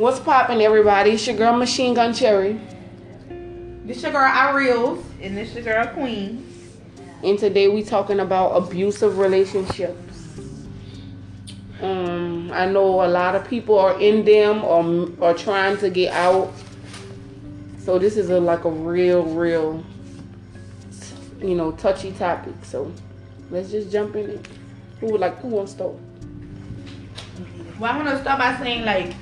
What's poppin', everybody? It's your girl Machine Gun Cherry, This your girl Ariels, and this your girl Queen. and today we talking about abusive relationships. Um, I know a lot of people are in them or are trying to get out. So this is a like a real, real, you know, touchy topic. So let's just jump in it. Who would like? Who wants to start? Well, I'm gonna start by saying like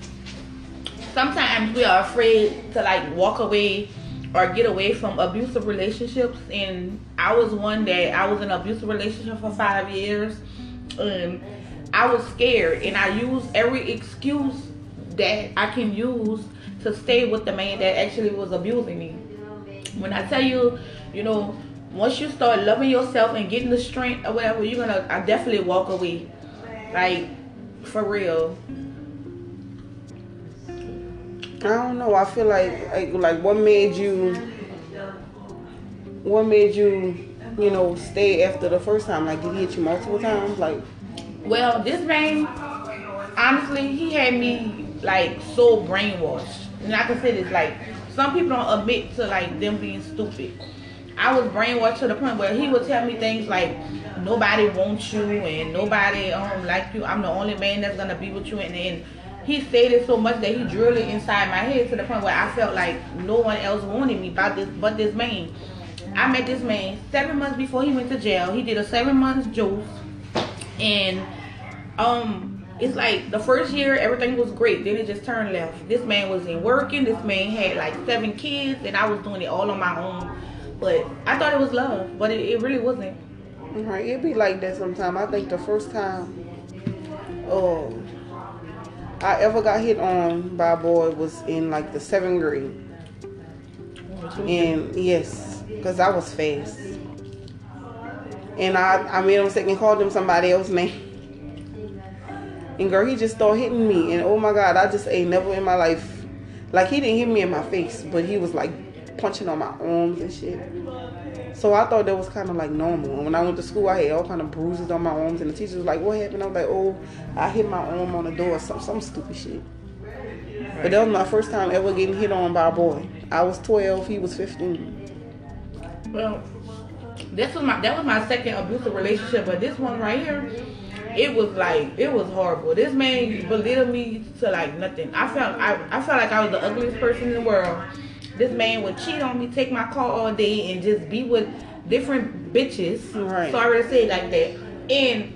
sometimes we are afraid to like walk away or get away from abusive relationships and I was one that I was in an abusive relationship for five years and I was scared and I used every excuse that I can use to stay with the man that actually was abusing me. When I tell you, you know, once you start loving yourself and getting the strength or whatever, you're gonna I definitely walk away. Like for real. I don't know. I feel like like like what made you what made you you know stay after the first time? Like did he hit you multiple times? Like Well, this man, honestly, he had me like so brainwashed. And I can say this, like some people don't admit to like them being stupid. I was brainwashed to the point where he would tell me things like nobody wants you and nobody um like you. I'm the only man that's gonna be with you and then he said it so much that he drilled it inside my head to the point where I felt like no one else wanted me but this but this man. I met this man seven months before he went to jail. He did a seven months juice and um it's like the first year everything was great then it just turned left this man wasn't working this man had like seven kids and i was doing it all on my own but i thought it was love but it, it really wasn't right, it be like that sometimes. I think the first time oh I ever got hit on by a boy was in like the seventh grade. And yes, because I was fast. And I, I made a mistake and called him somebody else's name. And girl, he just started hitting me. And oh my God, I just ain't never in my life. Like, he didn't hit me in my face, but he was like punching on my arms and shit. So I thought that was kind of like normal. And when I went to school, I had all kind of bruises on my arms. And the teacher was like, what happened? I was like, oh, I hit my arm on the door. Some, some stupid shit. But that was my first time ever getting hit on by a boy. I was 12, he was 15. well this was my that was my second abusive relationship but this one right here it was like it was horrible this man belittled me to like nothing i felt i, I felt like i was the ugliest person in the world this man would cheat on me take my car all day and just be with different bitches Right. sorry to say it like that and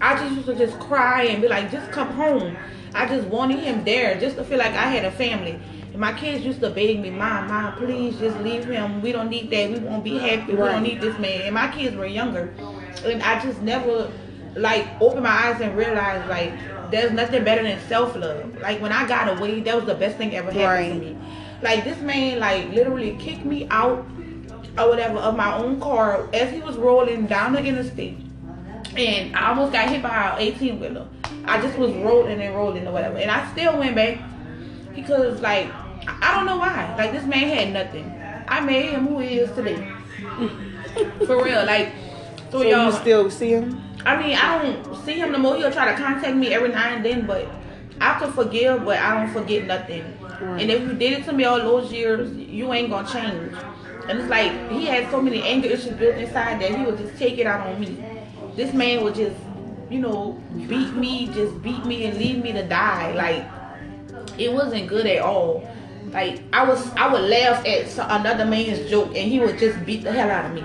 I just used to just cry and be like, just come home. I just wanted him there just to feel like I had a family. And my kids used to beg me, Mom, Mom, please just leave him. We don't need that. We won't be happy. We don't need this man. And my kids were younger. And I just never like opened my eyes and realized like there's nothing better than self love. Like when I got away, that was the best thing ever happened Right. to me. Like this man like literally kicked me out or whatever of my own car as he was rolling down the interstate and I almost got hit by an 18 wheeler. I just was rolling and rolling or whatever, and I still went back because like I don't know why. Like this man had nothing. I made him who he is today. For real, like so, So y'all. you still see him? I mean, I don't see him no more. He'll try to contact me every now and then, but I can forgive, but I don't forget nothing. Right. And if you did it to me all those years, you ain't gonna change. And it's like he had so many anger issues built inside that he would just take it out on me. This man would just, you know, beat me, just beat me and leave me to die. Like it wasn't good at all. Like I was, I would laugh at another man's joke, and he would just beat the hell out of me.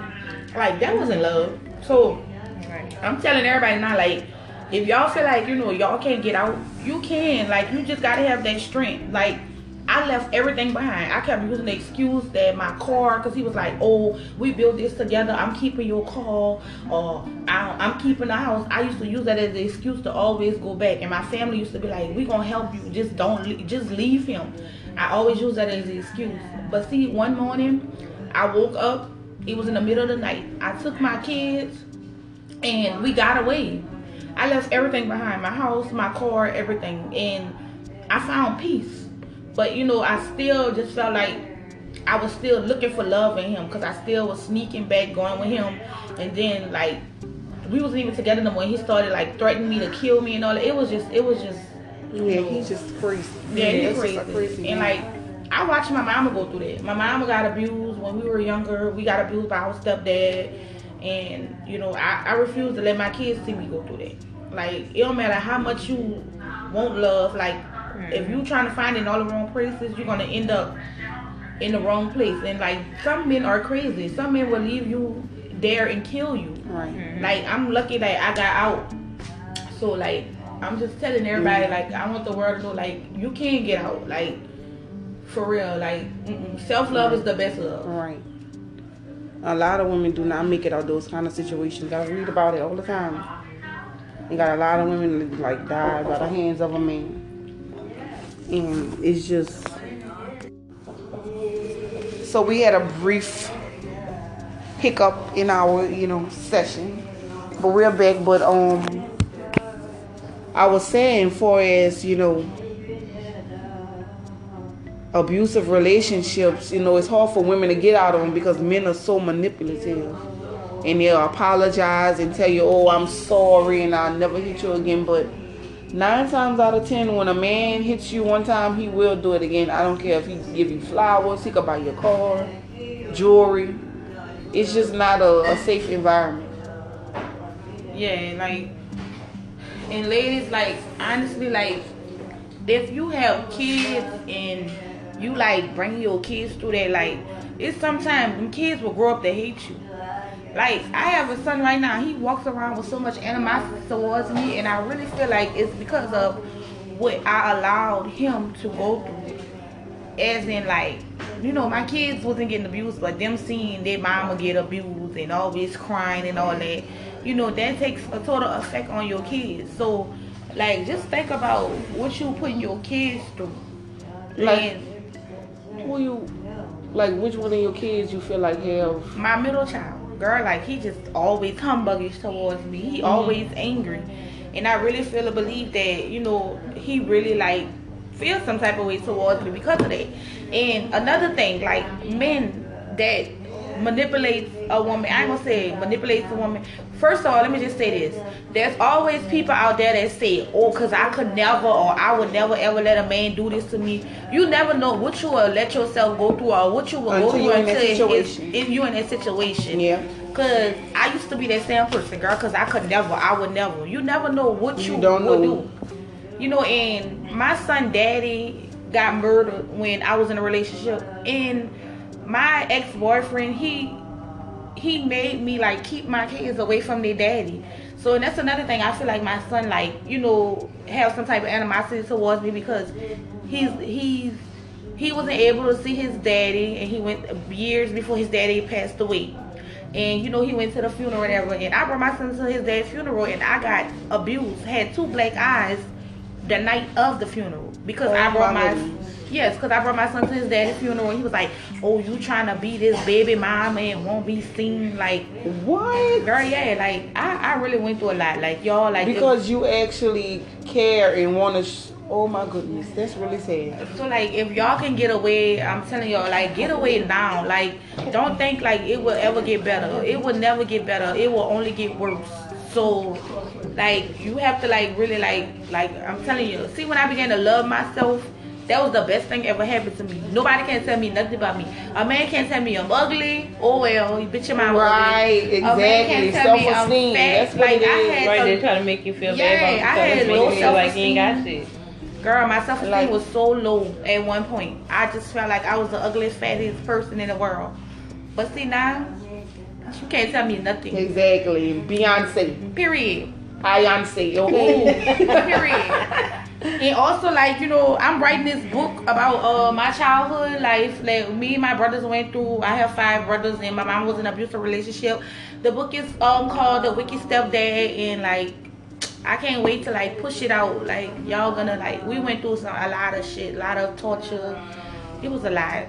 Like that wasn't love. So I'm telling everybody now, like, if y'all feel like you know y'all can't get out, you can. Like, you just gotta have that strength. Like, I left everything behind. I kept using the excuse that my car, cause he was like, "Oh, we built this together. I'm keeping your car, or I'm keeping the house." I used to use that as an excuse to always go back, and my family used to be like, "We gonna help you. Just don't, just leave him." I always use that as an excuse. But see, one morning, I woke up. It was in the middle of the night. I took my kids and we got away. I left everything behind my house, my car, everything, and I found peace. But you know, I still just felt like I was still looking for love in him because I still was sneaking back, going with him, and then like we wasn't even together no more. He started like threatening me to kill me and all that. It was just, it was just Yeah, he's just crazy. Yeah, he's crazy. crazy. and like, I watched my mama go through that. My mama got abused when we were younger. We got abused by our stepdad, and you know, I, I refuse to let my kids see me go through that. Like, it don't matter how much you want love. Like, if you trying to find it in all the wrong places, you're gonna end up in the wrong place. And like, some men are crazy. Some men will leave you there and kill you. right. Mm-hmm. Like I'm lucky that I got out. So like I'm just telling everybody like I want the world to know like you can get out. Like for real. Like self love is the best love. Right. A lot of women do not make it out those kind of situations. I read about it all the time. You got a lot of women like die by the hands of a man. And it's just so we had a brief hiccup in our, you know, session. But we're back, but um I was saying for as, you know, abusive relationships, you know, it's hard for women to get out of them because men are so manipulative. And they'll apologize and tell you, oh, I'm sorry and I'll never hit you again. But nine times out of ten, when a man hits you one time, he will do it again. I don't care if he give you flowers, he could buy your car, jewelry. It's just not a, a safe environment. Yeah, like and ladies like honestly like if you have kids and you like bring your kids through that like it's sometimes them kids will grow up to hate you. Like I have a son right now, he walks around with so much animosity towards me and I really feel like it's because of what I allowed him to go through. As in like, you know, my kids wasn't getting abused, but them seeing their mama get abused and always crying and all that, you know, that takes a total effect on your kids. So like just think about what you putting your kids through. Like- and Who you like? Which one of your kids you feel like have? my middle child, girl, like he just always humbuggish towards me. He always mm-hmm. angry, and I really feel and believe that you know he really like feels some type of way towards me because of that. And another thing, like men that manipulates a woman, I ain't gonna say manipulates a woman. First of all, let me just say this: there's always people out there that say, "Oh, cause I could never, or I would never ever let a man do this to me." You never know what you will let yourself go through, or what you will Until go through until if you're in that situation. Yeah. Cause I used to be that same person, girl. Cause I could never, I would never. You never know what You you, don't know. do. You know, and my son, daddy, got murdered when I was in a relationship, and my ex boyfriend, he he made me like keep my kids away from their daddy. So and that's another thing. I feel like my son, like you know, have some type of animosity towards me because he's he's he wasn't able to see his daddy, and he went years before his daddy passed away. And you know he went to the funeral, or whatever. And I brought my son to his dad's funeral, and I got abused. Had two black eyes the night of the funeral because Oh, I brought my my. Yes, because I brought my son to his daddy's funeral and he was like, Oh, you trying to be this baby mama and won't be seen like What? girl, yeah, like I, I really went through a lot. Like y'all like Because you actually care and want to. Sh- oh my goodness, that's really sad. so like if y'all can get away, I'm telling y'all, like get away now. Like don't think like it will ever get better. It will never get better. It will only get worse. So like you have to like really like like I'm telling you, see when I began to love myself, that was the best thing ever happened to me. Nobody can tell me nothing about me. A man can't tell me I'm ugly. Oh well, you bitch your mama Right, ugly. A man exactly. can't tell me I'm Self-esteem, fat. that's what like it I had Right, some- they try to make you feel Yeah, bad I about had yourself. low Make you feel like you ain't got self-esteem. shit. Girl, my self esteem Like- was so low at one point. I just felt like I was the ugliest, fattest person in the world. But see now, you can't tell me nothing. Exactly. Beyonce. Period. Beyonce, Ooh, okay? period. And also, like you know, I'm writing this book about uh my childhood life. Like me and my brothers went through. I have five brothers, and my mom was in an abusive relationship. The book is um called The Wicked Stepdad, and like I can't wait to like push it out. Like y'all gonna like we went through some a lot of shit, a lot of torture. It was a lot.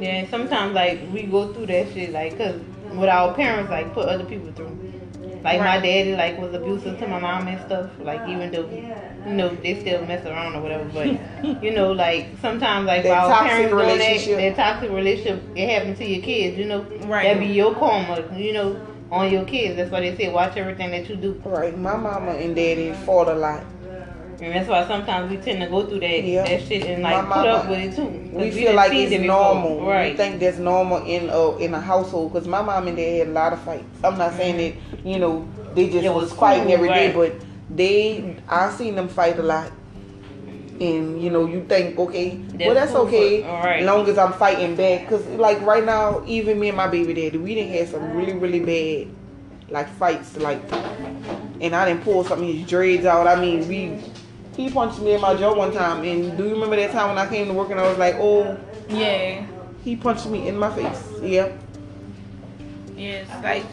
Yeah, sometimes like we go through that shit like cause what our parents like put other people through. Like my daddy like was abusive to my mom and stuff. Like even though you know they still mess around or whatever, but you know like sometimes like That while toxic parents doing that, relationship. that toxic relationship it happened to your kids. You know Right. that be your karma. You know on your kids. That's why they say watch everything that you do. right. My mama and daddy fought a lot. And that's why sometimes we tend to go through that Yeah. that shit and like put up with it too. we feel like it's it before. normal. We think that's normal in a in a household because my mom and dad had a lot of fights. I'm not saying mm-hmm. that you know they just It was, was fighting cool, every day, right. but they mm-hmm. I seen them fight a lot. And you know you think okay, well That's that's cool, okay, as long as I'm fighting back. Cause like right now, even me and my baby daddy, we didn't have some really really bad like fights like, and I didn't pull some of his dreads out. I mean we. He punched me in my jaw one time, and do you remember that time when I came to work and I was like, "Oh, Yeah. he punched me in my face. Yeah. Yes, like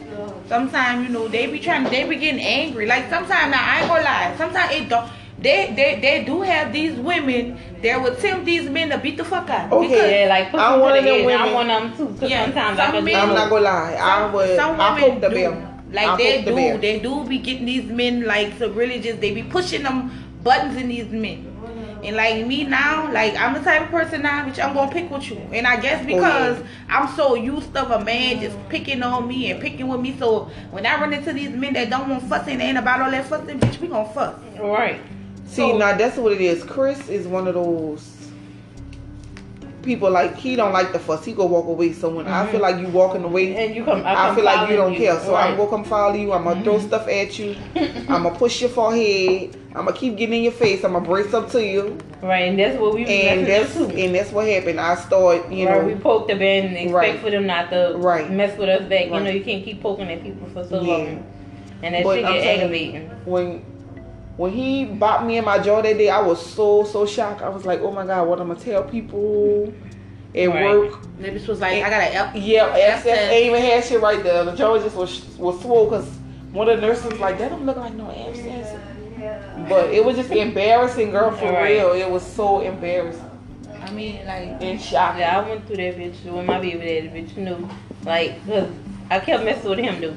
sometimes you know they be trying, they be getting angry. Like sometimes now I ain't gonna lie. Sometimes it don't. They they they do have these women that would tempt these men to beat the fuck out. Okay. Yeah, like I'm them one to of the them edge. women- I'm one of them too. Cause Yeah, sometimes some I can men- I'm not gonna lie. I would. Some I women poke the do. bear. Like I they poke the do, they do be getting these men like to really just they be pushing them buttons in these men. And like me now, like I'm the type of person now, which I'm gonna pick with you. And I guess because I'm so used of a man just picking on me and picking with me, so when I run into these men that don't want fussing, they ain't about all that fussing, bitch, we gonna fuss. right. See, So- now that's what it is. Chris is one of those people like he don't like the fuss. He go walk away. So when I Mhm. feel like you walking away, And you come. I, I feel like you don't following care. So right. I'm gonna come follow you. I'm gonna throw stuff at you. I'm gonna push your forehead. I'm gonna keep getting in your face. I'm gonna brace up to you. Right, and that's what we And that's and that's what happened. I start, you right, know, we poke the bear and expect Right. for them not to Right. mess with us back. You know, you can't keep poking at people for so Yeah. long, and that But shit I'm get saying- aggravating. when when he bopped me in my jaw that day, I was so so shocked. I was like, oh my god, what I'm gonna tell people at Right. work? Maybe this was like I gotta help Yeah, Abscess. abscess ain't even had shit right there. The jaw just was was swole because one of the nurses was like, that don't look like no abscess. But it was just embarrassing, girl, for Right. real. It was so embarrassing I mean like in shocking. Yeah, I went through that bitch with my baby daddy, bitch. You know, like, cause I kept messing with him, dude.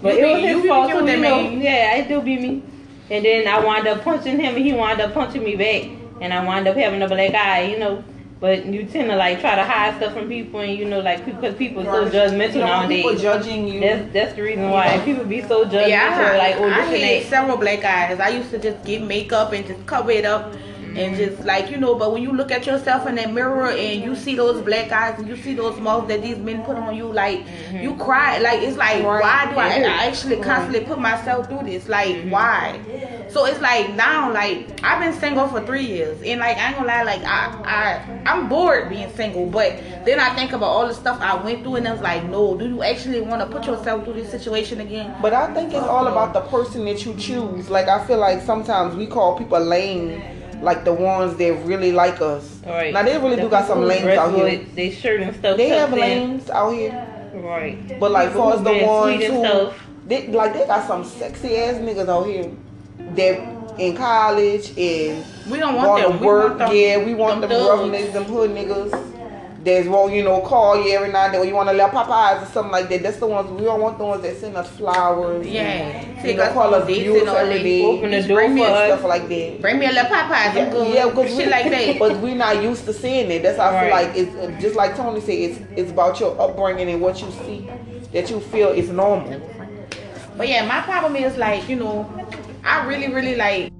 But You it was you his fault too, you know. Yeah, it do be me. And then I wound up punching him, and he wound up punching me back, and I wound up having a black eye, you know. But you tend to like try to hide stuff from people, and you know, like because people are so judgmental You know, nowadays. People judging you. That's that's the reason why people be so judgmental. Yeah, I like, oh, I had several black eyes. I used to just get makeup and just cover it up and just like you know. But when you look at yourself in that mirror and you see those black eyes and you see those marks that these men put on you, like you mm-hmm. cry. Like it's like Right. why do I, I actually Right. constantly put myself through this? Like mm-hmm. why? So it's like now, like I've been single for three years, and like I ain't gonna lie, like I I I'm bored being single. But then I think about all the stuff I went through, and I was like, no, do you actually want to put yourself through this situation again? But I think it's all about the person that you choose. Like I feel like sometimes we call people lame, like the ones that really like us. Right. Now they really do got some People lames out here. with They shirt and stuff. They have tucked in. lames out here. Right. But like People far as the ones who they like they got some sexy ass niggas out here that in college and We don't want want them. to We work. want them, yeah, we want them, thugs. rough niggas, them hood niggas. There's one, you know, call you every now and then. Or you want to let Popeyes or something like that. That's the ones we don't want the ones that send us flowers. Yeah. and, you Take know, us call on us beautiful and all every that. day. Open the Just door bring me for a- us. stuff like that. Bring me a little Popeyes. I'm good. Yeah, because shit like that. But we're not used to seeing it. That's how I feel like it's uh, just like Tony said. It's it's about your upbringing and what you see that you feel is normal. But yeah, my problem is like you know, I really really like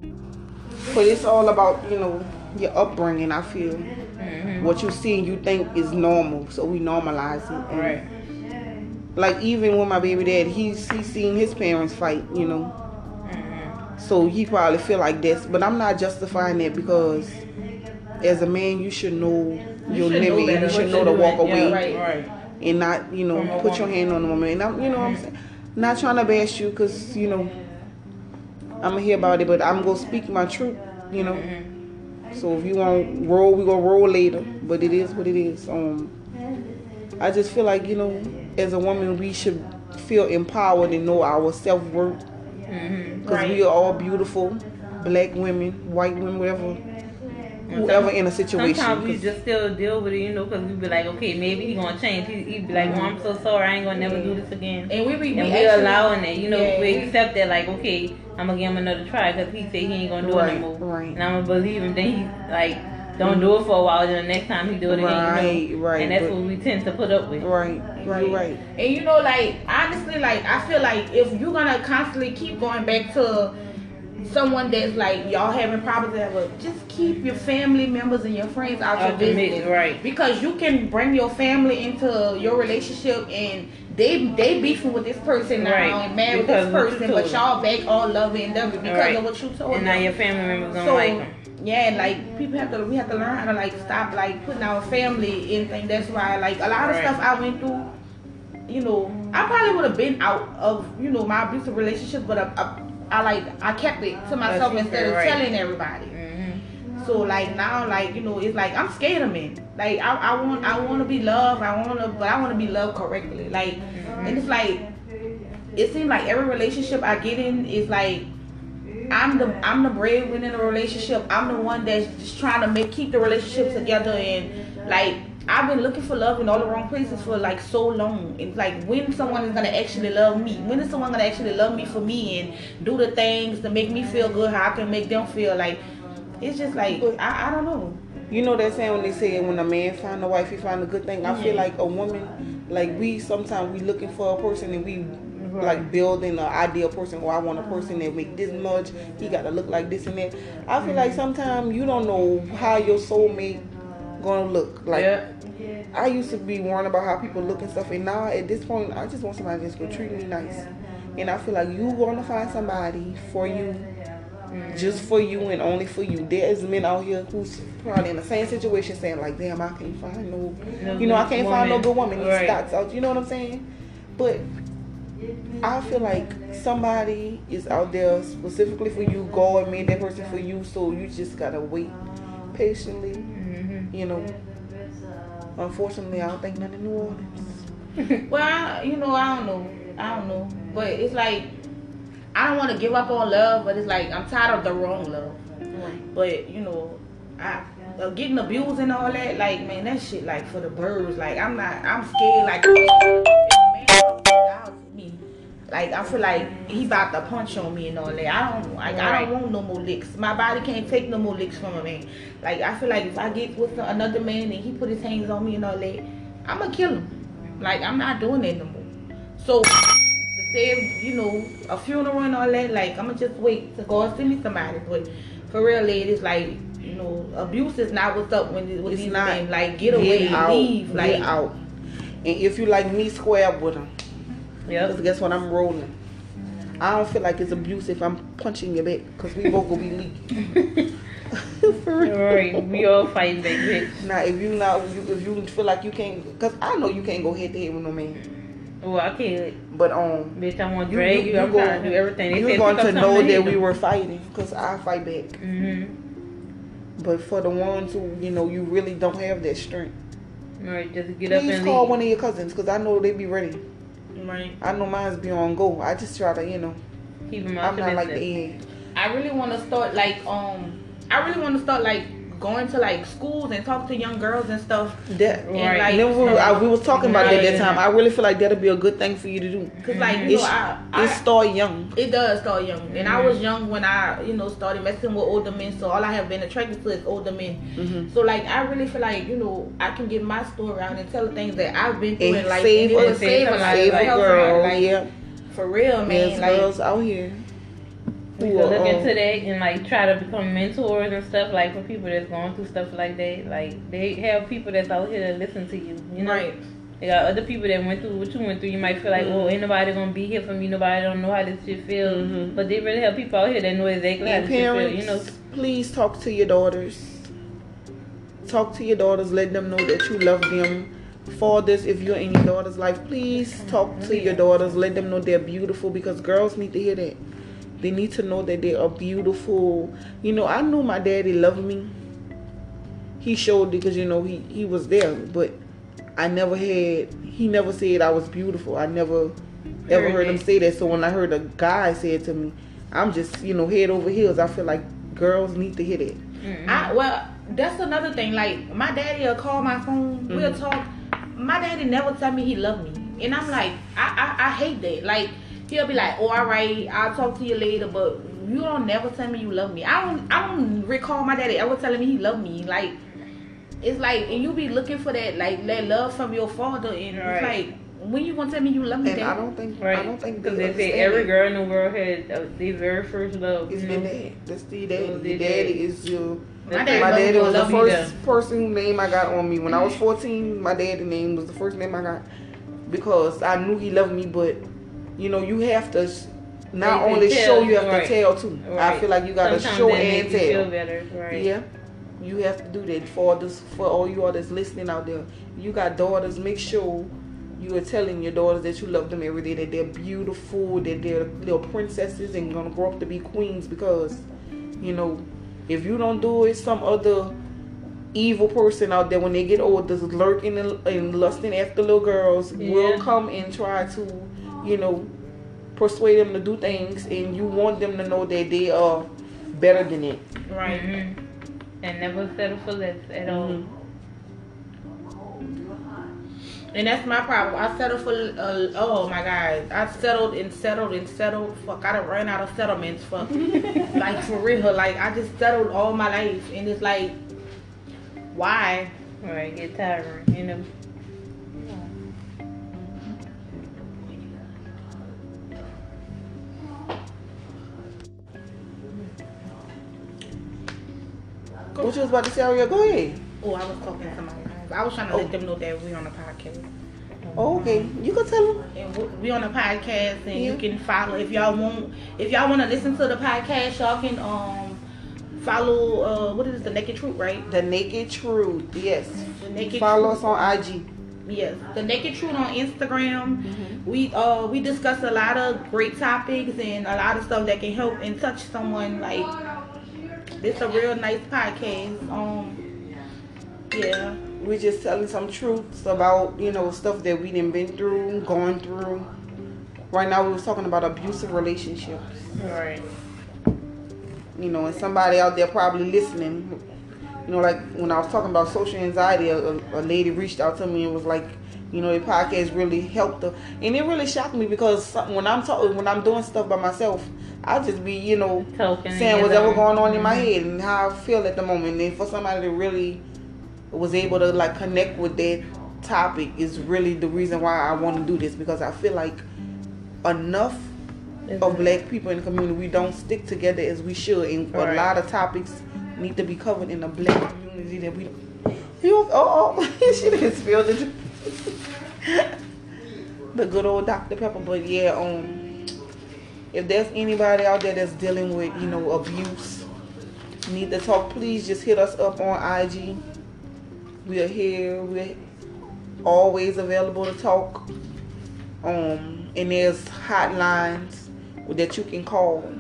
But it's all about you know your upbringing. I feel Mm-hmm. what you see and you think is normal, so we normalize it. And, Right. Like even with my baby dad, he's he's seen his parents fight. You know, Mm-hmm. so he probably feel like this. But I'm not justifying that because as a man, you should know You your should limit. better and you should know to walk doing. Yeah, away. right. Right. and not you know From a put your hand on the woman. And I'm you know what I'm saying not trying to bash you because you know I'm gonna hear about it, but I'm gonna speak my truth. You know. So if you want roll, we gonna roll later. But it is what it is. Um, I just feel like you know, as a woman, we should feel empowered and know our self worth Mm-hmm. because we are all beautiful, black women, white women, whatever, whoever in a situation. Sometimes we just still deal with it, you know, because we be like, okay, maybe he gonna change. He, he be like, oh, I'm so sorry, I ain't gonna never do this again. and we be we And we actually- allowing it, you know, Yeah. we accept that, like, okay, I'm gonna give him another try because he said he ain't gonna do it Right, no more. right. And I'm gonna believe him. Then he like don't do it for a while. Then the next time he do it again, Right, you know. right, And that's but- what we tend to put up with. right, Right. you're right. And you know, like honestly, like I feel like if you're gonna constantly keep going back to someone that's like y'all having problems with, just keep your family members and your friends out your the mix, business, right. Because you can bring your family into your relationship and they they beefing with this person now Right. and mad with this person, but y'all back all loving and loving because Right. of what you told And now them. your family members don't So like them. yeah, like people have to we have to learn how to like stop like putting our family in things. That's why like a lot of Right. stuff I went through, you know, I probably would have been out of you know my abusive relationship, but I, I, I like I kept it to myself instead of right. telling everybody. hmm So like now, like you know, it's like I'm scared of men. Like I, I want, I want to be loved. I want to, but I want to be loved correctly. Like, and it's like, it seems like every relationship I get in is like, I'm the, I'm the breadwinner in the relationship. I'm the one that's just trying to make keep the relationship together. And like, I've been looking for love in all the wrong places for like so long. It's like when someone is gonna actually love me. When is someone gonna actually love me for me and do the things to make me feel good? How I can make them feel like. It's just like I, I don't know. You know that saying when they say when a man find a wife, he find a good thing. I feel Mhm. like a woman, like we sometimes we looking for a person and we like building an ideal person. Or I want a person that make this much. He got to look like this and that. I feel like sometimes you don't know how your soulmate gonna look. Like yeah. I used to be worrying about how people look and stuff, and now at this point, I just want somebody that's gonna treat me nice. And I feel like you gonna find somebody for you, just for you and only for you. There's men out here who's probably in the same situation, saying like, "Damn, I can't find no, you know, I can't find no good woman." Right. stocks out, you know what I'm saying? But I feel like somebody is out there specifically for you. God made that person for you, so you just gotta wait patiently. You know. Unfortunately, I don't think none in New Orleans. Well, I, you know, I don't know. I don't know. But it's like I don't want to give up on love, but it's like I'm tired of the wrong love. But you know, I uh, getting abused and all that, like man, that shit like for the birds. Like I'm not, I'm scared. Like like I feel like he about to punch on me and all that. I don't like I don't want no more licks. My body can't take no more licks from a man. Like I feel like if I get with another man and he put his hands on me and all that, I'ma kill him. Like I'm not doing that no more. So to save, you know, a funeral and all that, like I'ma just wait to God send me somebody. But for real, ladies, like you know, abuse is not what's up when with It's these not. men. Like get away, out, leave. Like out. And if you like me, square with them. Yep. Cause guess what? I'm rolling. I don't feel like it's abuse if I'm punching your back, cause we both gonna be leaking. For real. Right. We all fighting back, bitch. Now, if you not, if you, if you feel like you can't, cause I know you can't go head to head with no man. Well, I can't. But um, Bitch, I want to you, drag you. I'm go- trying to do everything. They You're going to know that hit we were fighting, cause I fight back. Mhm. But for the ones who, you know, you really don't have that strength, Right. Just get up please and call leave. one of your cousins, cause I know they be ready. Right. I know mine's be on go. I just try to, you know, Keep them I'm not like the egg. I really want to start like um, I really want to start like going to like schools and talk to young girls and stuff. That And Right. like, Remember, we, I, we was talking about that that time. I really feel like that'll be a good thing for you to do. cause like you It's, know, I, I it start young. It does start young, and I was young when I, you know, started messing with older men. So all I have been attracted to is older men. Mhm. So like, I really feel like you know, I can get my story out and tell the things that I've been through And in life, save and it a- will save a life, Save a girl, like, yeah. for real, man. There's like, girls out here. We could look um, into that and like try to become mentors and stuff like for people that's going through stuff like that. Like they have people that's out here to listen to you. You know, right? they got other people that went through what you went through. You might feel like, oh, ain't nobody gonna be here for me. Nobody don't know how this shit feel. Mhm. But they really have people out here that know exactly how And this shit feel. parents, You know, please talk to your daughters. Talk to your daughters. Let them know that you love them. Fathers, if you're in your daughter's life, please talk to your daughters. Let them know they're beautiful because girls need to hear that. They need to know that they are beautiful. You know, I knew my daddy loved me. He showed it because you know he he was there, but I never had. He never said I was beautiful. I never ever Heard heard him say that. So when I heard a guy say it to me, I'm just you know head over heels. I feel like girls need to hear that. Mm-hmm. I well, that's another thing. Like my daddy will call my phone. We'll Mm-hmm. talk. My daddy never tell me he loved me, and I'm like, I, I I hate that. Like he'll be like, oh, all right, I'll talk to you later, but you don't never tell me you love me. I don't I don't recall my daddy ever telling me he loved me. Like it's like, and you be looking for that like that love from your father, and Right. it's like when you gonna tell me you love me, And Dad? I don't think Right. I don't think Because they they say every girl in the world had uh, their very first love. It's you been know? dad. That's the daddy. was The daddy daddy. is your. My first- My daddy was the first person name I got on me when I was 14. My daddy name was the first name I got because I knew he loved me. But you know, you have to not only tell, show, you have right. to tell too. I feel like you gotta Sometimes show and tell. better, right? Yeah, you have to do that for this for all you all that's listening out there. You got daughters, make sure you are telling your daughters that you love them every day, that they're beautiful, that they're little princesses and gonna grow up to be queens because, you know, if you don't do it, some other evil person out there when they get older is lurking and, and lusting after little girls will come and try to, you know, persuade them to do things and you want them to know that they are better than it. right. Mhm. And never settle for less at all. Mhm. And that's my problem. I settled for, uh, oh my God. I settled and settled and settled. Fuck, I done ran out of settlements. Fuck. like, for real. Like, I just settled all my life. And it's like, why? Right, get tired, you know. What you was about to say, Ariel? Go ahead. Oh, I was talking to somebody. I was trying to Oh. let them know that we on a podcast. Oh, okay. You can tell them. And we- we on a podcast, and Yeah. you can follow if y'all want. If y'all want to listen to the podcast, y'all can um follow. Uh, what is it, the Naked Truth, right? The Naked Truth. Yes. The Naked Follow Truth. us on IG. Yes, the Naked Truth on Instagram. Mm-hmm. We uh we discuss a lot of great topics and a lot of stuff that can help and touch someone. Like it's a real nice podcast. Um, yeah, we're just telling some truths about, you know, stuff that we done been through, going through. Right now we was talking about abusive relationships. Right. You know, and somebody out there probably listening. You know, like when I was talking about social anxiety, a, a a lady reached out to me and was like, you know, the podcast really helped her, and it really shocked me because when I'm talking, when I'm doing stuff by myself, I just be, you know, Talking saying whatever going on in my Mhm. head and how I feel at the moment. And for somebody to really was able to like connect with that topic is really the reason why I want to do this because I feel like enough of black people in the community we don't stick together as we should, and a lot of topics need to be covered in the black community that we. You oh oh she didn't spill it. the good old Dr Pepper, but yeah um if there's anybody out there that's dealing with, you know, abuse, need to talk, please just hit us up on IG. We are here. We're always available to talk. Um, and there's hotlines that you can call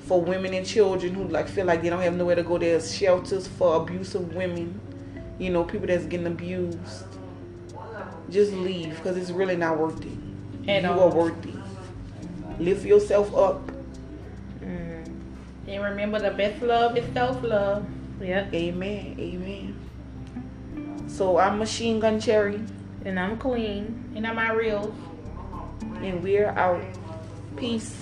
for women and children who like feel like they don't have nowhere to go. There's shelters for abusive women. You know, people that's getting abused. Just leave because it's really not worth it. And, you um, are worth it. Lift yourself up. Mm. and remember the best love is self love. Yep. Amen. Amen. So I'm Machine Gun Cherry, And I'm Queen. And I'm real. and we're out. Peace.